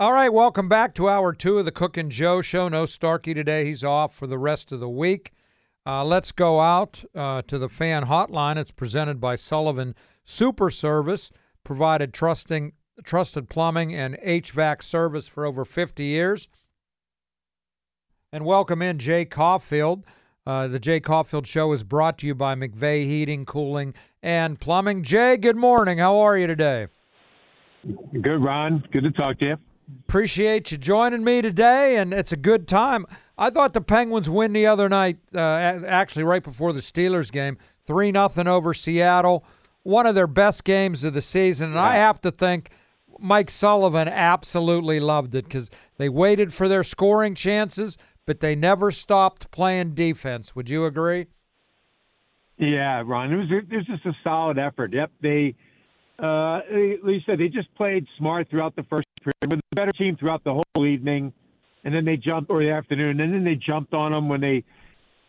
All right, welcome back to hour two of the Cook and Joe show. No Starkey today. He's off for the rest of the week. Uh, let's go out uh, to the fan hotline. It's presented by Sullivan Super Service, provided trusting, trusted plumbing and HVAC service for over 50 years. And welcome in Jay Caufield. Uh, the Jay Caufield Show is brought to you by McVeigh Heating, Cooling, and Plumbing. Jay, good morning. How are you today? Good, Ron. Good to talk to you. Appreciate you joining me today, and it's a good time. I thought the Penguins win the other night, uh, actually right before the Steelers game, three nothing over Seattle. One of their best games of the season, and yeah. I have to think Mike Sullivan absolutely loved it because they waited for their scoring chances, but they never stopped playing defense. Would you agree? Yeah, Ron. It was it was just a solid effort. Yep, they uh, like said, they just played smart throughout the first period, but the better team throughout the whole evening, and then they jumped or the afternoon, and then they jumped on them when they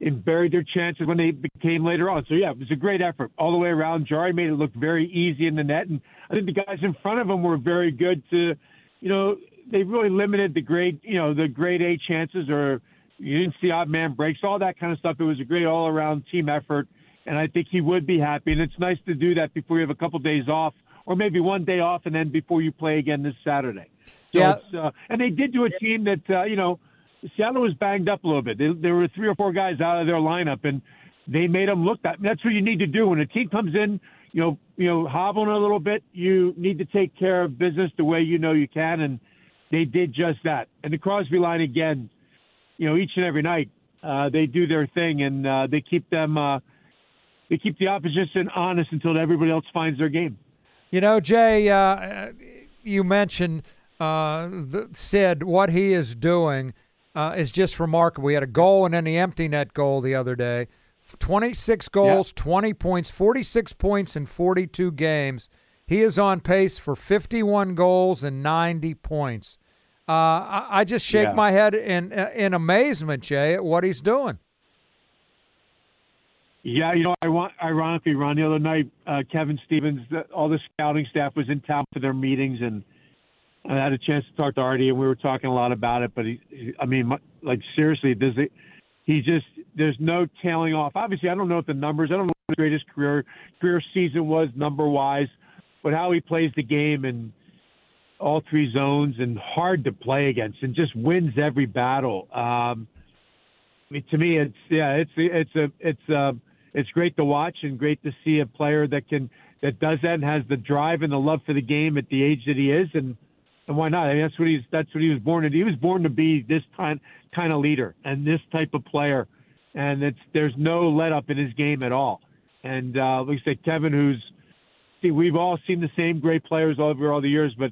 and buried their chances when they became later on. So yeah, it was a great effort all the way around. Jarry made it look very easy in the net, and I think the guys in front of him were very good to, you know, they really limited the grade, you know, the grade A chances or you didn't see odd man breaks, all that kind of stuff. It was a great all around team effort and I think he would be happy. And it's nice to do that before you have a couple of days off, or maybe one day off, and then before you play again this Saturday. So yeah. Uh, and they did do a team that uh, you know Seattle was banged up a little bit. They, there were three or four guys out of their lineup, and they made them look that. That's what you need to do when a team comes in. You know, you know, hobbling a little bit. You need to take care of business the way you know you can, and they did just that. And the Crosby line again, you know, each and every night uh, they do their thing, and uh, they keep them. Uh, they keep the opposition honest until everybody else finds their game. You know, Jay, uh, you mentioned uh, the, Sid. What he is doing uh, is just remarkable. We had a goal and then the empty net goal the other day. 26 goals, yeah. 20 points, 46 points in 42 games. He is on pace for 51 goals and 90 points. Uh, I, I, just shake yeah. my head in in amazement, Jay, at what he's doing. Yeah, you know, I want ironically, Ron, the other night, uh, Kevin Stevens, the, all the scouting staff was in town for their meetings, and I had a chance to talk to Artie, and we were talking a lot about it. But he, he I mean, like seriously, does it? He just there's no tailing off. Obviously, I don't know what the numbers. I don't know what his greatest career career season was number wise, but how he plays the game and all three zones and hard to play against and just wins every battle. Um, I mean, to me, it's yeah, it's it's a it's a it's great to watch and great to see a player that can that does that and has the drive and the love for the game at the age that he is and and why not? I mean, that's what he's that's what he was born to. He was born to be this kind kind of leader and this type of player, and it's there's no let up in his game at all. And uh, like I said, Kevin, who's see, we've all seen the same great players over all the years, but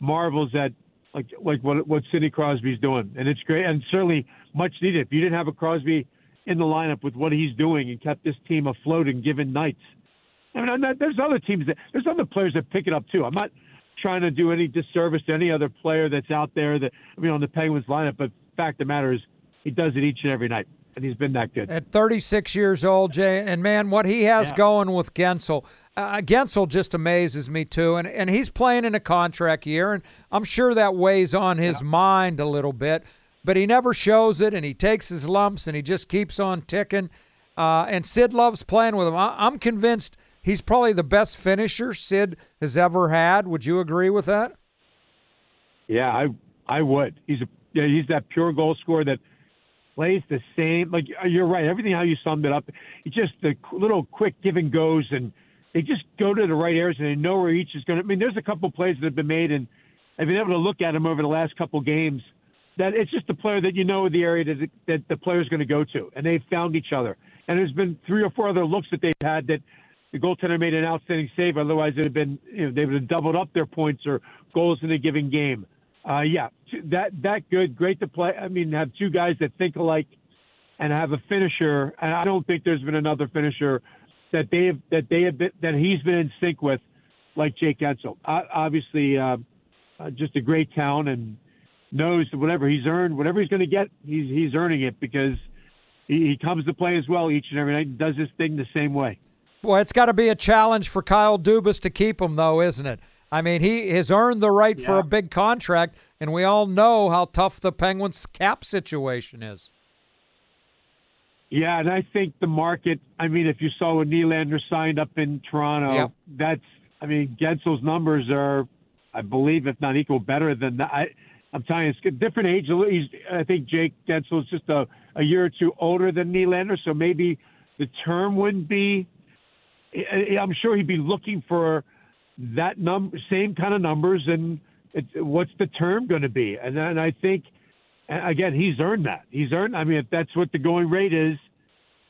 marvels at like like what what Sidney Crosby's doing, and it's great and certainly much needed. If you didn't have a Crosby in the lineup with what he's doing and kept this team afloat and given nights. I mean, not, there's other teams that there's other players that pick it up too. I'm not trying to do any disservice to any other player that's out there that I mean on the Penguins lineup. But fact of the matter is, he does it each and every night, and he's been that good. At 36 years old, Jay, and man, what he has Yeah. going with Guentzel, uh, Guentzel just amazes me too, and and he's playing in a contract year, and I'm sure that weighs on his mind a little bit, but he never shows it, and he takes his lumps, and he just keeps on ticking. Uh, and Sid loves playing with him. I, I'm convinced he's probably the best finisher Sid has ever had. Would you agree with that? Yeah, I I would. He's a yeah, he's that pure goal scorer that plays the same. Like uh, you're right, everything how you summed it up. It's just the little quick give and goes, and they just go to the right areas, and they know where each is going to. I mean, there's a couple plays that have been made, and I've been able to look at them over the last couple games. That it's just a player that you know the area that that the player's going to go to, and they've found each other. And there's been three or four other looks that they've had that the goaltender made an outstanding save. Otherwise, it would have been you know they would have doubled up their points or goals in a given game. Uh, yeah, that that good, great to play. I mean, have two guys that think alike and have a finisher. And I don't think there's been another finisher that they have that they have been, that he's been in sync with, like Jake Guentzel. Uh, obviously, uh, uh, just a great talent and knows that whatever he's earned, whatever he's going to get, he's he's earning it because he, he comes to play as well each and every night and does his thing the same way. Well, it's got to be a challenge for Kyle Dubas to keep him, though, isn't it? I mean, he has earned the right for a big contract, and we all know how tough the Penguins' cap situation is. Yeah, and I think the market. I mean, if you saw when Nylander signed up in Toronto, Yep. that's. I mean, Guentzel's numbers are, I believe, if not equal, better than that. I, I'm telling you, it's a different age. He's, I think Jake Guentzel is just a, a year or two older than Nylander, so maybe the term wouldn't be. I'm sure he'd be looking for that number, same kind of numbers, and what's the term going to be? And then I think, again, he's earned that. He's earned. I mean, if that's what the going rate is,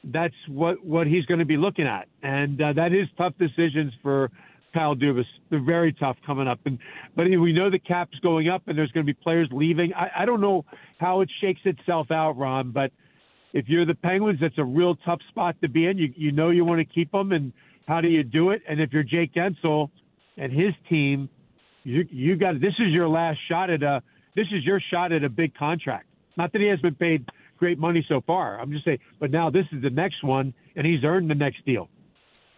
that's what what he's going to be looking at, and uh, that is tough decisions for Kyle Dubas. They're very tough coming up, and but we know the cap's going up, and there's going to be players leaving. I, I don't know how it shakes itself out, Ron, but if you're the Penguins, that's a real tough spot to be in. You you know you want to keep them, and how do you do it? And if you're Jake Guentzel and his team, you you got this is your last shot at a this is your shot at a big contract. Not that he has been paid great money so far. I'm just saying, but now this is the next one, and he's earned the next deal.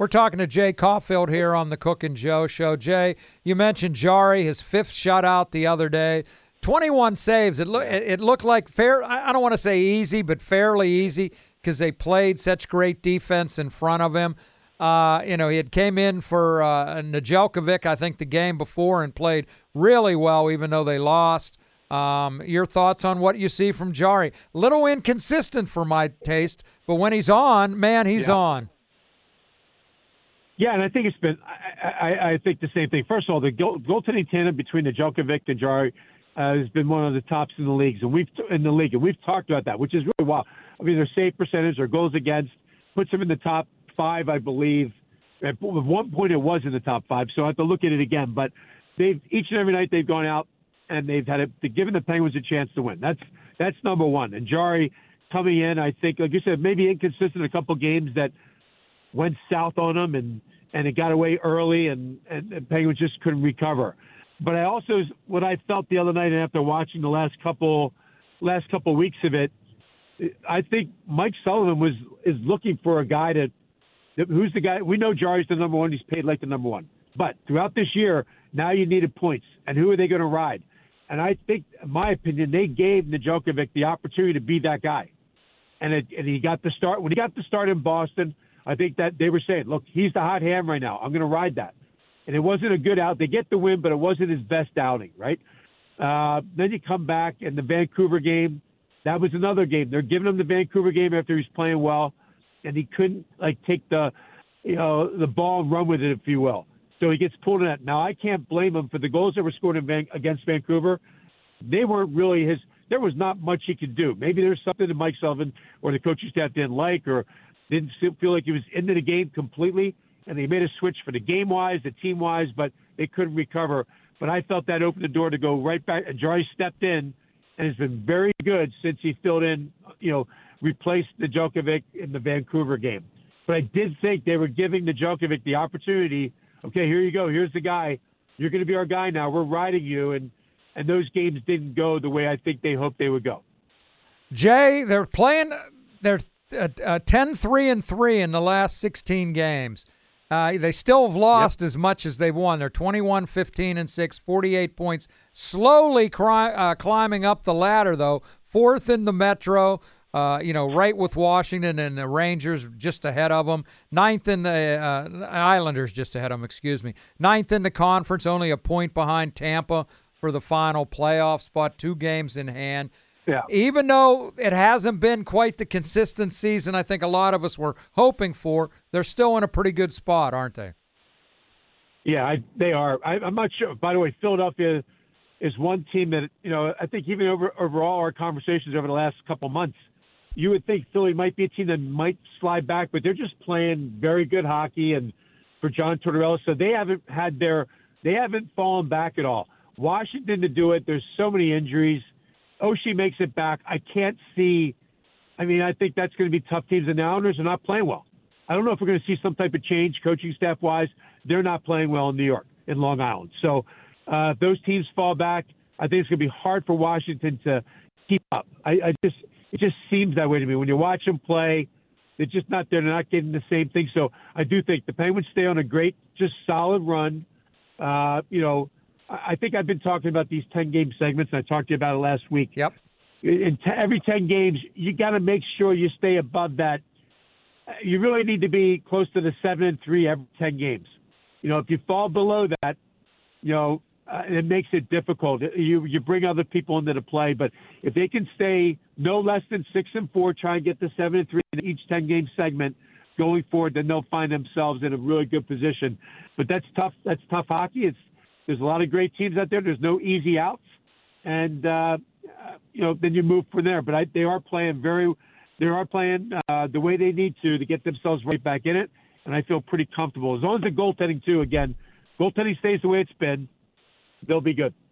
We're talking to Jay Caufield here on the Cook and Joe show. Jay, you mentioned Jarry, his fifth shutout the other day. 21 saves. It, look, it looked like fair. I don't want to say easy, but fairly easy because they played such great defense in front of him. Uh, you know, he had came in for uh, Nedeljkovic, I think, the game before and played really well, even though they lost. Um, your thoughts on what you see from Jarry? Little inconsistent for my taste, but when he's on, man, he's Yeah. on. Yeah, and I think it's been. I, I, I think the same thing. First of all, the goal, goaltending tandem between Nedeljkovic and Jarry uh, has been one of the tops in the leagues, and we've in the league, and we've talked about that, which is really wild. I mean, their save percentage, their goals against, puts them in the top five, I believe. At one point, it was in the top five, so I have to look at it again. But they've each and every night they've gone out and they've had a, given the Penguins a chance to win. That's that's number one. And Jarry coming in, I think, like you said, maybe inconsistent a couple games that went south on them and and it got away early and, and, and Penguins just couldn't recover. But I also what I felt the other night and after watching the last couple last couple weeks of it, I think Mike Sullivan was is looking for a guy to who's the guy we know Jarry's the number one, he's paid like the number one. But throughout this year, now you needed points. And who are they going to ride? And I think, in my opinion, they gave Nedeljkovic the opportunity to be that guy. And, it, and he got the start. When he got the start in Boston, I think that they were saying, look, he's the hot hand right now. I'm going to ride that. And it wasn't a good out. They get the win, but it wasn't his best outing, right? Uh, then you come back in the Vancouver game. That was another game. They're giving him the Vancouver game after he's playing well, and he couldn't like take the, you know, the ball and run with it, if you will. So he gets pulled in that. Now I can't blame him for the goals that were scored in Van- against Vancouver. They weren't really his. There was not much he could do. Maybe there's something that Mike Sullivan or the coaching staff didn't like, or didn't feel like he was into the game completely. And they made a switch for the game wise, the team wise, but they couldn't recover. But I felt that opened the door to go right back. And Jarry stepped in and has been very good since he filled in, you know, replaced Nedeljkovic in the Vancouver game. But I did think they were giving Nedeljkovic the opportunity. Okay, here you go. Here's the guy you're going to be our guy now. We're riding you, and and those games didn't go the way I think they hoped they would go. Jay, they're playing. They're uh, uh, 10 3 and 3 in the last 16 games. Uh, they still have lost yep. as much as they've won. They're 21 15 and 6, 48 points. Slowly uh, climbing up the ladder, though. Fourth in the Metro, uh, you know, right with Washington and the Rangers just ahead of them. Ninth in the uh, Islanders just ahead of them, excuse me. Ninth in the conference, only a point behind Tampa for the final playoff spot, two games in hand. Yeah. Even though it hasn't been quite the consistent season I think a lot of us were hoping for, they're still in a pretty good spot, aren't they? Yeah, I, they are. I, I'm not sure. By the way, Philadelphia is one team that you know. I think even over overall our conversations over the last couple months, you would think Philly might be a team that might slide back, but they're just playing very good hockey. And for John Tortorella, so they haven't had their they haven't fallen back at all. Washington to do it. There's so many injuries. Oshie makes it back. I can't see. I mean, I think that's going to be tough teams. And the Islanders are not playing well. I don't know if we're going to see some type of change coaching staff wise. They're not playing well in New York, in Long Island. So uh, if those teams fall back, I think it's going to be hard for Washington to keep up. I, I just it just seems that way to me. When you watch them play, they're just not there. They're not getting the same thing. So I do think the Penguins stay on a great, just solid run. Uh, you know, I think I've been talking about these 10 game segments, and I talked to you about it last week. Yep. In t- every 10 games, you got to make sure you stay above that. You really need to be close to the 7 and 3 every 10 games. You know, if you fall below that, you know, uh, it makes it difficult. You you bring other people into the play, but if they can stay no less than six and four, try and get the seven and three in each ten game segment going forward, then they'll find themselves in a really good position. But that's tough. That's tough hockey. It's there's a lot of great teams out there. There's no easy outs, and uh, you know then you move from there. But I, they are playing very, they are playing uh, the way they need to to get themselves right back in it, and I feel pretty comfortable as long as the goaltending too. Again, goaltending stays the way it's been, they'll be good.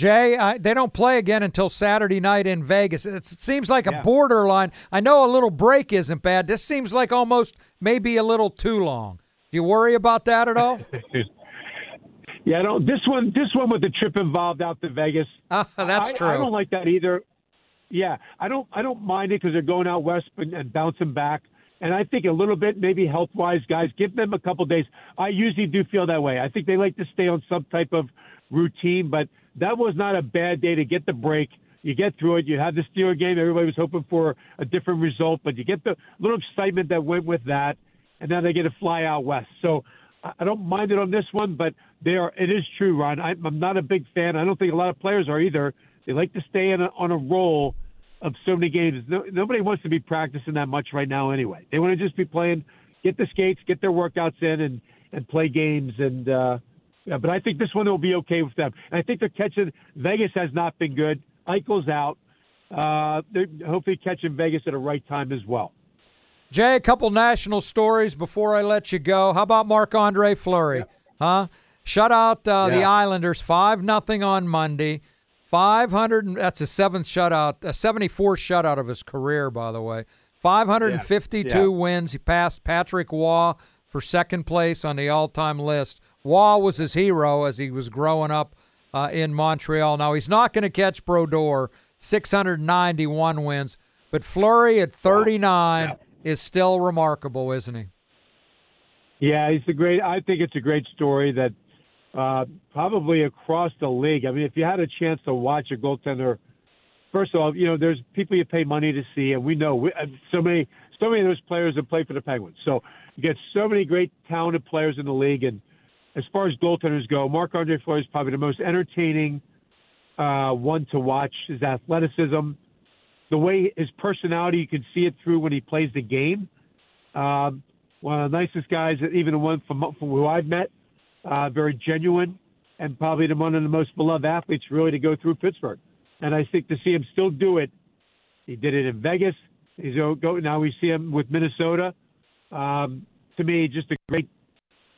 Jay, I, they don't play again until Saturday night in Vegas. It's, it seems like a Yeah. borderline. I know a little break isn't bad. This seems like almost maybe a little too long. Do you worry about that at all? Yeah, I don't. This one, this one with the trip involved out to Vegas. Ah, that's I, true. I don't like that either. Yeah, I don't. I don't mind it because they're going out west and, and bouncing back. And I think a little bit, maybe health wise, guys, give them a couple days. I usually do feel that way. I think they like to stay on some type of routine, but that was not a bad day to get the break. You get through it. You had the Steeler game. Everybody was hoping for a different result, but you get the little excitement that went with that, and now they get to fly out west. So I don't mind it on this one, but they are. It is true, Ron. I, I'm not a big fan. I don't think a lot of players are either. They like to stay in a, on a roll of so many games. No, nobody wants to be practicing that much right now, anyway. They want to just be playing, get the skates, get their workouts in, and and play games. And uh, yeah, but I think this one will be okay with them. And I think they're catching. Vegas has not been good. Eichel's out. Uh, they're hopefully catching Vegas at the right time as well. Jay, a couple national stories before I let you go. How about Marc Andre Fleury? Yeah. Huh? Shut out uh, yeah. the Islanders five nothing on Monday. Five hundred. That's a seventh shutout, a seventy-four shutout of his career, by the way. Five hundred and fifty-two yeah. wins. He passed Patrick Roy for second place on the all-time list. Roy was his hero as he was growing up uh, in Montreal. Now he's not going to catch Brodeur, six hundred ninety-one wins, but Fleury at thirty-nine. Yeah is still remarkable, isn't he? Yeah, he's a great. I think it's a great story that uh, probably across the league. I mean, if you had a chance to watch a goaltender, first of all, you know, there's people you pay money to see, and we know we, uh, so many, so many of those players have played for the Penguins. So you get so many great, talented players in the league, and as far as goaltenders go, Mark Andre Fleury is probably the most entertaining uh, one to watch. His athleticism, the way his personality, you can see it through when he plays the game. Um, one of the nicest guys, even the one from, from who I've met, uh, very genuine, and probably the one of the most beloved athletes really to go through Pittsburgh. And I think to see him still do it, he did it in Vegas. He's go now. We see him with Minnesota. Um, to me, just a great,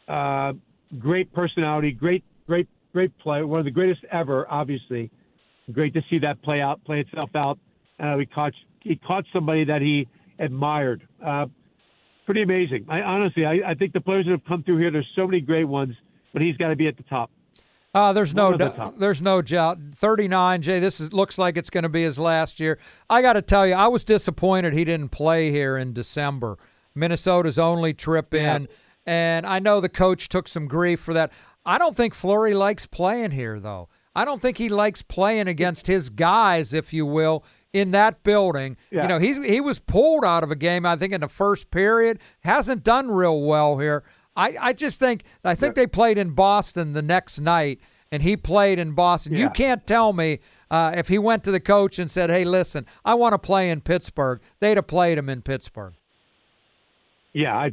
uh, great personality, great, great, great play. One of the greatest ever, obviously. Great to see that play out, play itself out uh, he caught he caught somebody that he admired. Uh, pretty amazing. I honestly, I, I think the players that have come through here, there's so many great ones, but he's got to be at the top. Uh, there's no the there's no doubt. 39, Jay. This is looks like it's going to be his last year. I got to tell you, I was disappointed he didn't play here in December. Minnesota's only trip in, yeah. And I know the coach took some grief for that. I don't think Fleury likes playing here, though. I don't think he likes playing against his guys, if you will, in that building. Yeah. You know, he's he was pulled out of a game, I think, in the first period. Hasn't done real well here. I, I just think I think yeah. they played in Boston the next night, and he played in Boston. Yeah. You can't tell me uh, if he went to the coach and said, "Hey, listen, I want to play in Pittsburgh," they'd have played him in Pittsburgh. Yeah, I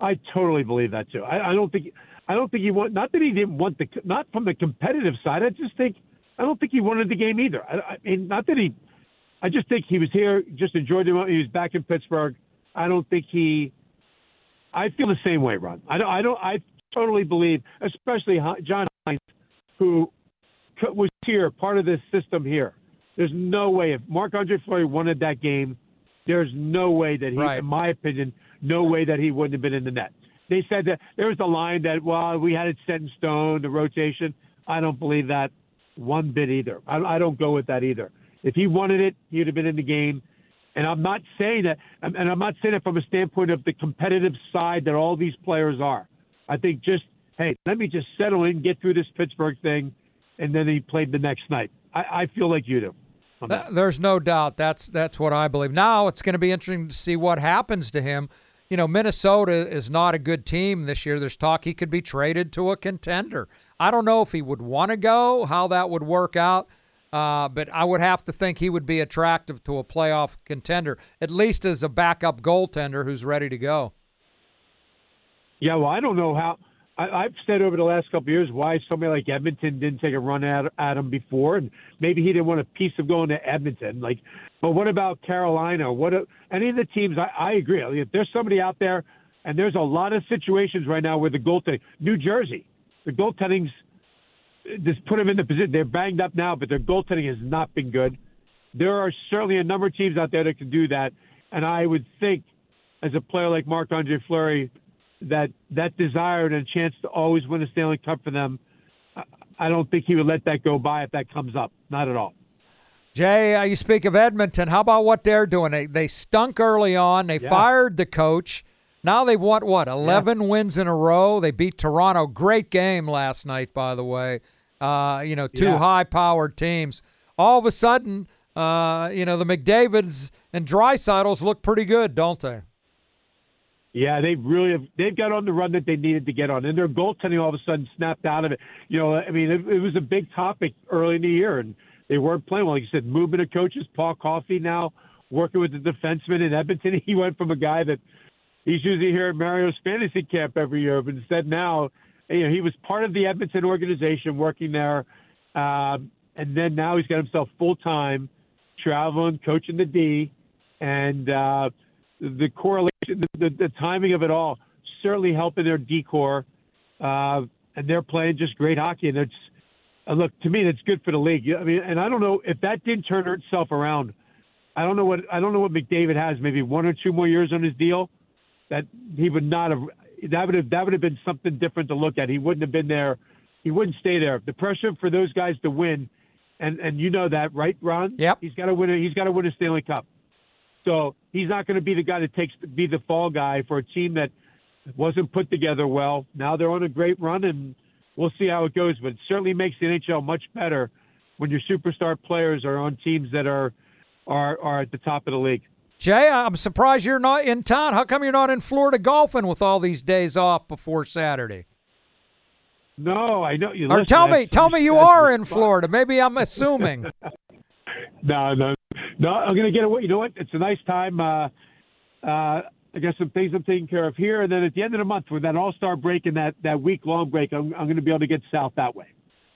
I totally believe that too. I, I don't think I don't think he want not that he didn't want the not from the competitive side. I just think I don't think he wanted the game either. I, I mean, not that he I just think he was here, just enjoyed him. He was back in Pittsburgh. I don't think he. I feel the same way, Ron. I don't. I don't. I totally believe, especially John Hynes, who was here, part of this system here. There's no way if Mark Andre Fleury wanted that game, there's no way that he, right. in my opinion, no way that he wouldn't have been in the net. They said that there was a line that, well, we had it set in stone, the rotation. I don't believe that one bit either. I, I don't go with that either. If he wanted it, he would have been in the game. And I'm not saying that, and I'm not saying it from a standpoint of the competitive side that all these players are. I think just, hey, let me just settle in, get through this Pittsburgh thing, and then he played the next night. I, I feel like you do. There's no doubt. That's that's what I believe. Now it's going to be interesting to see what happens to him. You know, Minnesota is not a good team this year. There's talk he could be traded to a contender. I don't know if he would want to go, how that would work out. Uh, but I would have to think he would be attractive to a playoff contender, at least as a backup goaltender who's ready to go. Yeah, well, I don't know how. I, have said over the last couple of years why somebody like Edmonton didn't take a run at, at him before, and maybe he didn't want a piece of going to Edmonton. Like, but what about Carolina? What a, any of the teams? I, I agree. If there's somebody out there, and there's a lot of situations right now where the goaltending, New Jersey, the goaltending's just put them in the position. They're banged up now, but their goaltending has not been good. There are certainly a number of teams out there that can do that, and I would think, as a player like Marc Andre Fleury, that that desire and a chance to always win a Stanley Cup for them, I don't think he would let that go by if that comes up. Not at all. Jay, uh, you speak of Edmonton. How about what they're doing? They they stunk early on. They yeah. fired the coach. Now they've won what eleven yeah. wins in a row. They beat Toronto. Great game last night, by the way. Uh, you know, two yeah. high-powered teams. All of a sudden, uh, you know, the McDavid's and Draisaitl's look pretty good, don't they? Yeah, they really have. They've got on the run that they needed to get on, and their goaltending all of a sudden snapped out of it. You know, I mean, it, it was a big topic early in the year, and they weren't playing well. Like you said, movement of coaches. Paul Coffey now working with the defenseman in Edmonton. He went from a guy that he's usually here at Mario's fantasy camp every year, but instead now, you know, he was part of the Edmonton organization working there, um, and then now he's got himself full time traveling, coaching the D, and. uh the correlation, the, the, the timing of it all, certainly helping their decor, uh, and they're playing just great hockey. And it's uh, look to me, that's good for the league. I mean, and I don't know if that didn't turn itself around. I don't know what I don't know what McDavid has. Maybe one or two more years on his deal. That he would not have. That would have that would have been something different to look at. He wouldn't have been there. He wouldn't stay there. The pressure for those guys to win, and and you know that, right, Ron? Yep. He's got to win. A, he's got to win a Stanley Cup. So he's not going to be the guy that takes be the fall guy for a team that wasn't put together well. Now they're on a great run, and we'll see how it goes. But it certainly makes the NHL much better when your superstar players are on teams that are are are at the top of the league. Jay, I'm surprised you're not in town. How come you're not in Florida golfing with all these days off before Saturday? No, I know you. Or listen, tell me, tell me you are in spot. Florida. Maybe I'm assuming. No, no, no. I'm going to get away. You know what? It's a nice time. Uh, uh, I got some things I'm taking care of here, and then at the end of the month, with that All Star break and that that week long break, I'm, I'm going to be able to get south that way,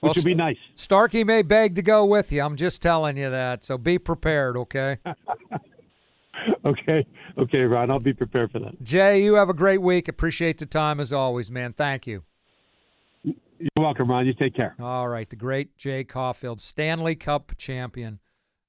which Well, would be nice. Starkey may beg to go with you. I'm just telling you that. So be prepared, okay? Okay, okay, Ron. I'll be prepared for that. Jay, you have a great week. Appreciate the time as always, man. Thank you. You're welcome, Ron. You take care. All right, the great Jay Caufield, Stanley Cup champion.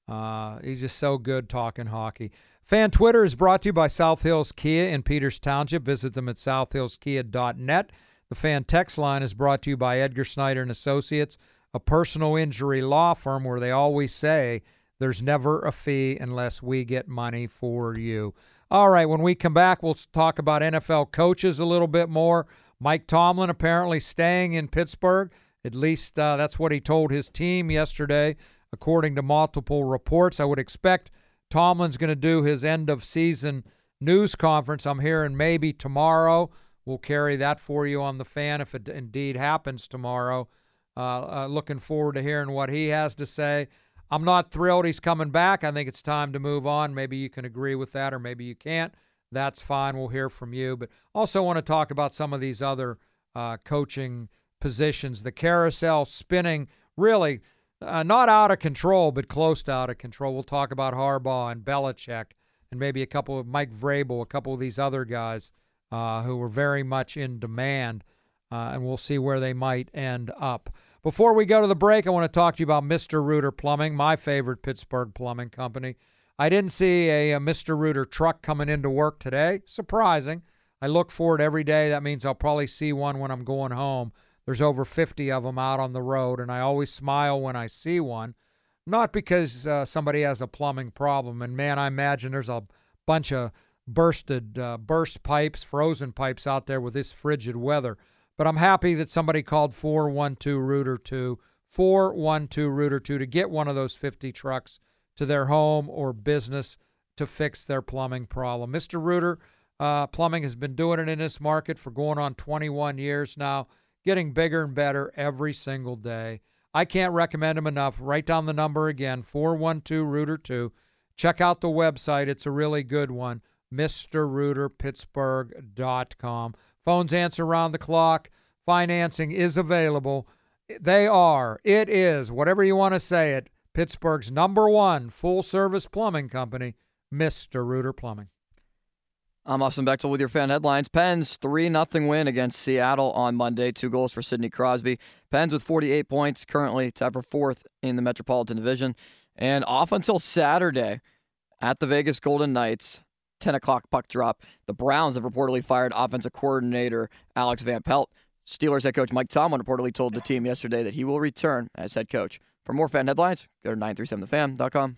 Uh, he's just so good talking hockey. Fan Twitter is brought to you by South Hills Kia in Peters Township. Visit them at southhillskia.net. The fan text line is brought to you by Edgar Snyder and Associates, a personal injury law firm where they always say there's never a fee unless we get money for you. All right, when we come back, we'll talk about NFL coaches a little bit more. Mike Tomlin apparently staying in Pittsburgh. At least uh, that's what he told his team yesterday, according to multiple reports. I would expect Tomlin's going to do his end of season news conference. I'm hearing maybe tomorrow. We'll carry that for you on the fan if it indeed happens tomorrow. Uh, uh, looking forward to hearing what he has to say. I'm not thrilled he's coming back. I think it's time to move on. Maybe you can agree with that, or maybe you can't. That's fine. We'll hear from you. But also want to talk about some of these other uh, coaching positions. The carousel spinning really uh, not out of control, but close to out of control. We'll talk about Harbaugh and Belichick and maybe a couple of Mike Vrabel, a couple of these other guys uh, who were very much in demand, uh, and we'll see where they might end up. Before we go to the break, I want to talk to you about Mr. Rooter Plumbing, my favorite Pittsburgh plumbing company. I didn't see a, a Mr. Rooter truck coming into work today. Surprising. I look for it every day. That means I'll probably see one when I'm going home. There's over 50 of them out on the road, and I always smile when I see one. Not because uh, somebody has a plumbing problem, and man, I imagine there's a bunch of bursted, uh, burst pipes, frozen pipes out there with this frigid weather. But I'm happy that somebody called 412 Rooter 2, 412 Rooter 2 to get one of those 50 trucks to their home or business to fix their plumbing problem. Mr. Rooter uh, Plumbing has been doing it in this market for going on 21 years now, getting bigger and better every single day. I can't recommend them enough. Write down the number again 412 Rooter 2. Check out the website, it's a really good one. MrRooterPittsburgh.com. Phones answer around the clock. Financing is available. They are, it is, whatever you want to say it, Pittsburgh's number one full service plumbing company, Mr. Rooter Plumbing. I'm Austin Bechtel with your fan headlines. Pens 3 0 win against Seattle on Monday. Two goals for Sidney Crosby. Pens with 48 points, currently tied for fourth in the Metropolitan Division. And off until Saturday at the Vegas Golden Knights, 10 o'clock puck drop. The Browns have reportedly fired offensive coordinator Alex Van Pelt. Steelers head coach Mike Tomlin reportedly told the team yesterday that he will return as head coach. For more fan headlines, go to 937thefan.com.